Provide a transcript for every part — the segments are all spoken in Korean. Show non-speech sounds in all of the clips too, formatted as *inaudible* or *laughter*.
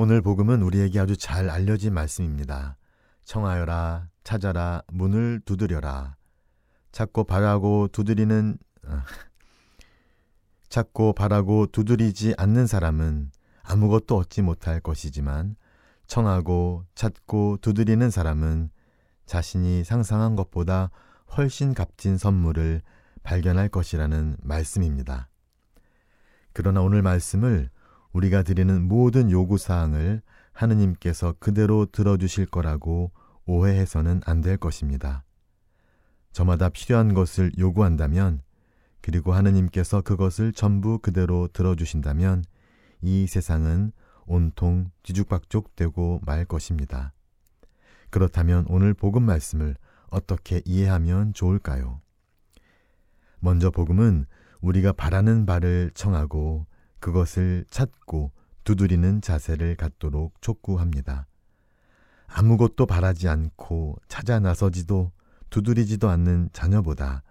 오늘 복음은 우리에게 아주 잘 알려진 말씀입니다. 청하여라, 찾아라, 문을 두드려라. 찾고 바라고 두드리는 어, *laughs* 찾고 바라고 두드리지 않는 사람은 아무것도 얻지 못할 것이지만 청하고 찾고 두드리는 사람은 자신이 상상한 것보다 훨씬 값진 선물을 발견할 것이라는 말씀입니다. 그러나 오늘 말씀을 우리가 드리는 모든 요구사항을 하느님께서 그대로 들어주실 거라고 오해해서는 안 될 것입니다. 저마다 필요한 것을 요구한다면, 그리고 하느님께서 그것을 전부 그대로 들어주신다면, 이 세상은 온통 뒤죽박죽 되고 말 것입니다. 그렇다면 오늘 복음 말씀을 어떻게 이해하면 좋을까요? 먼저 복음은 우리가 바라는 바를 청하고 그것을 찾고 두드리는 자세를 갖도록 촉구합니다. 아무것도 바라지 않고 찾아 나서지도 두드리지도 않는 자녀보다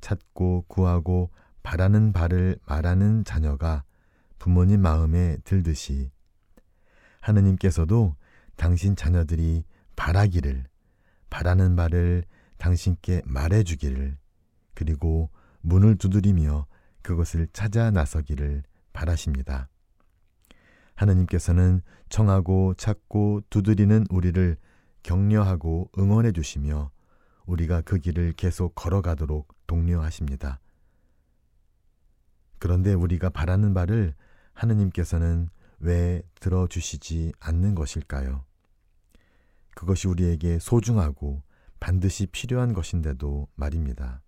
찾고 구하고 바라는 바를 말하는 자녀가 부모님 마음에 들듯이 하느님께서도 당신 자녀들이 바라기를 바라는 바를 당신께 말해주기를 그리고 문을 두드리며 그것을 찾아 나서기를 바라십니다. 하느님께서는 청하고 찾고 두드리는 우리를 격려하고 응원해 주시며 우리가 그 길을 계속 걸어가도록 독려하십니다. 그런데 우리가 바라는 바를 하느님께서는 왜 들어주시지 않는 것일까요? 그것이 우리에게 소중하고 반드시 필요한 것인데도 말입니다.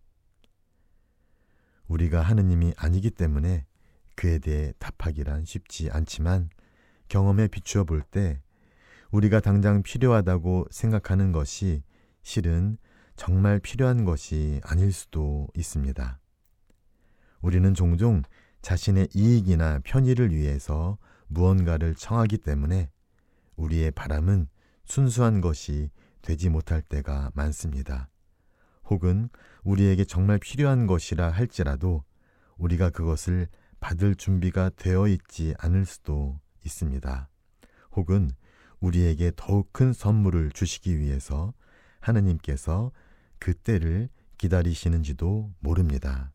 우리가 하느님이 아니기 때문에 그에 대해 답하기란 쉽지 않지만 경험에 비추어 볼 때 우리가 당장 필요하다고 생각하는 것이 실은 정말 필요한 것이 아닐 수도 있습니다. 우리는 종종 자신의 이익이나 편의를 위해서 무언가를 청하기 때문에 우리의 바람은 순수한 것이 되지 못할 때가 많습니다. 혹은 우리에게 정말 필요한 것이라 할지라도 우리가 그것을 받을 준비가 되어 있지 않을 수도 있습니다. 혹은 우리에게 더욱 큰 선물을 주시기 위해서 하느님께서 그 때를 기다리시는지도 모릅니다.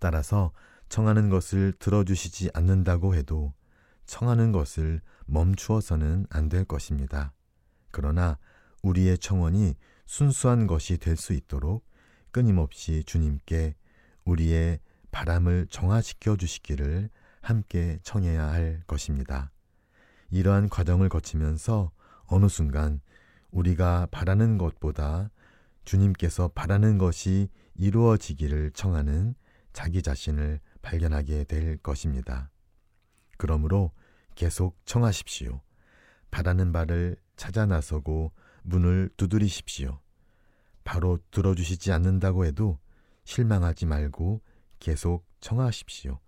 따라서 청하는 것을 들어주시지 않는다고 해도 청하는 것을 멈추어서는 안 될 것입니다. 그러나 우리의 청원이 순수한 것이 될 수 있도록 끊임없이 주님께 우리의 바람을 정화시켜 주시기를 함께 청해야 할 것입니다. 이러한 과정을 거치면서 어느 순간 우리가 바라는 것보다 주님께서 바라는 것이 이루어지기를 청하는 자기 자신을 발견하게 될 것입니다. 그러므로 계속 청하십시오. 바라는 바를 찾아 나서고 문을 두드리십시오. 바로 들어주시지 않는다고 해도 실망하지 말고 계속 청하십시오.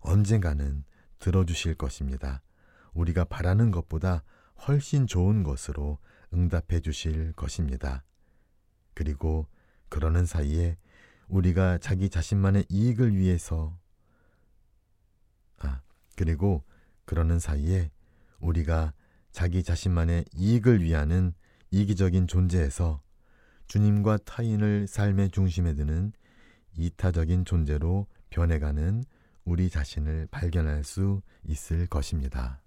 언젠가는 들어주실 것입니다. 우리가 바라는 것보다 훨씬 좋은 것으로 응답해 주실 것입니다. 그리고 그러는 사이에 우리가 자기 자신만의 이익을 위해서 아, 그리고 그러는 사이에 우리가 자기 자신만의 이익을 위하는 이기적인 존재에서 주님과 타인을 삶의 중심에 드는 이타적인 존재로 변해가는 우리 자신을 발견할 수 있을 것입니다.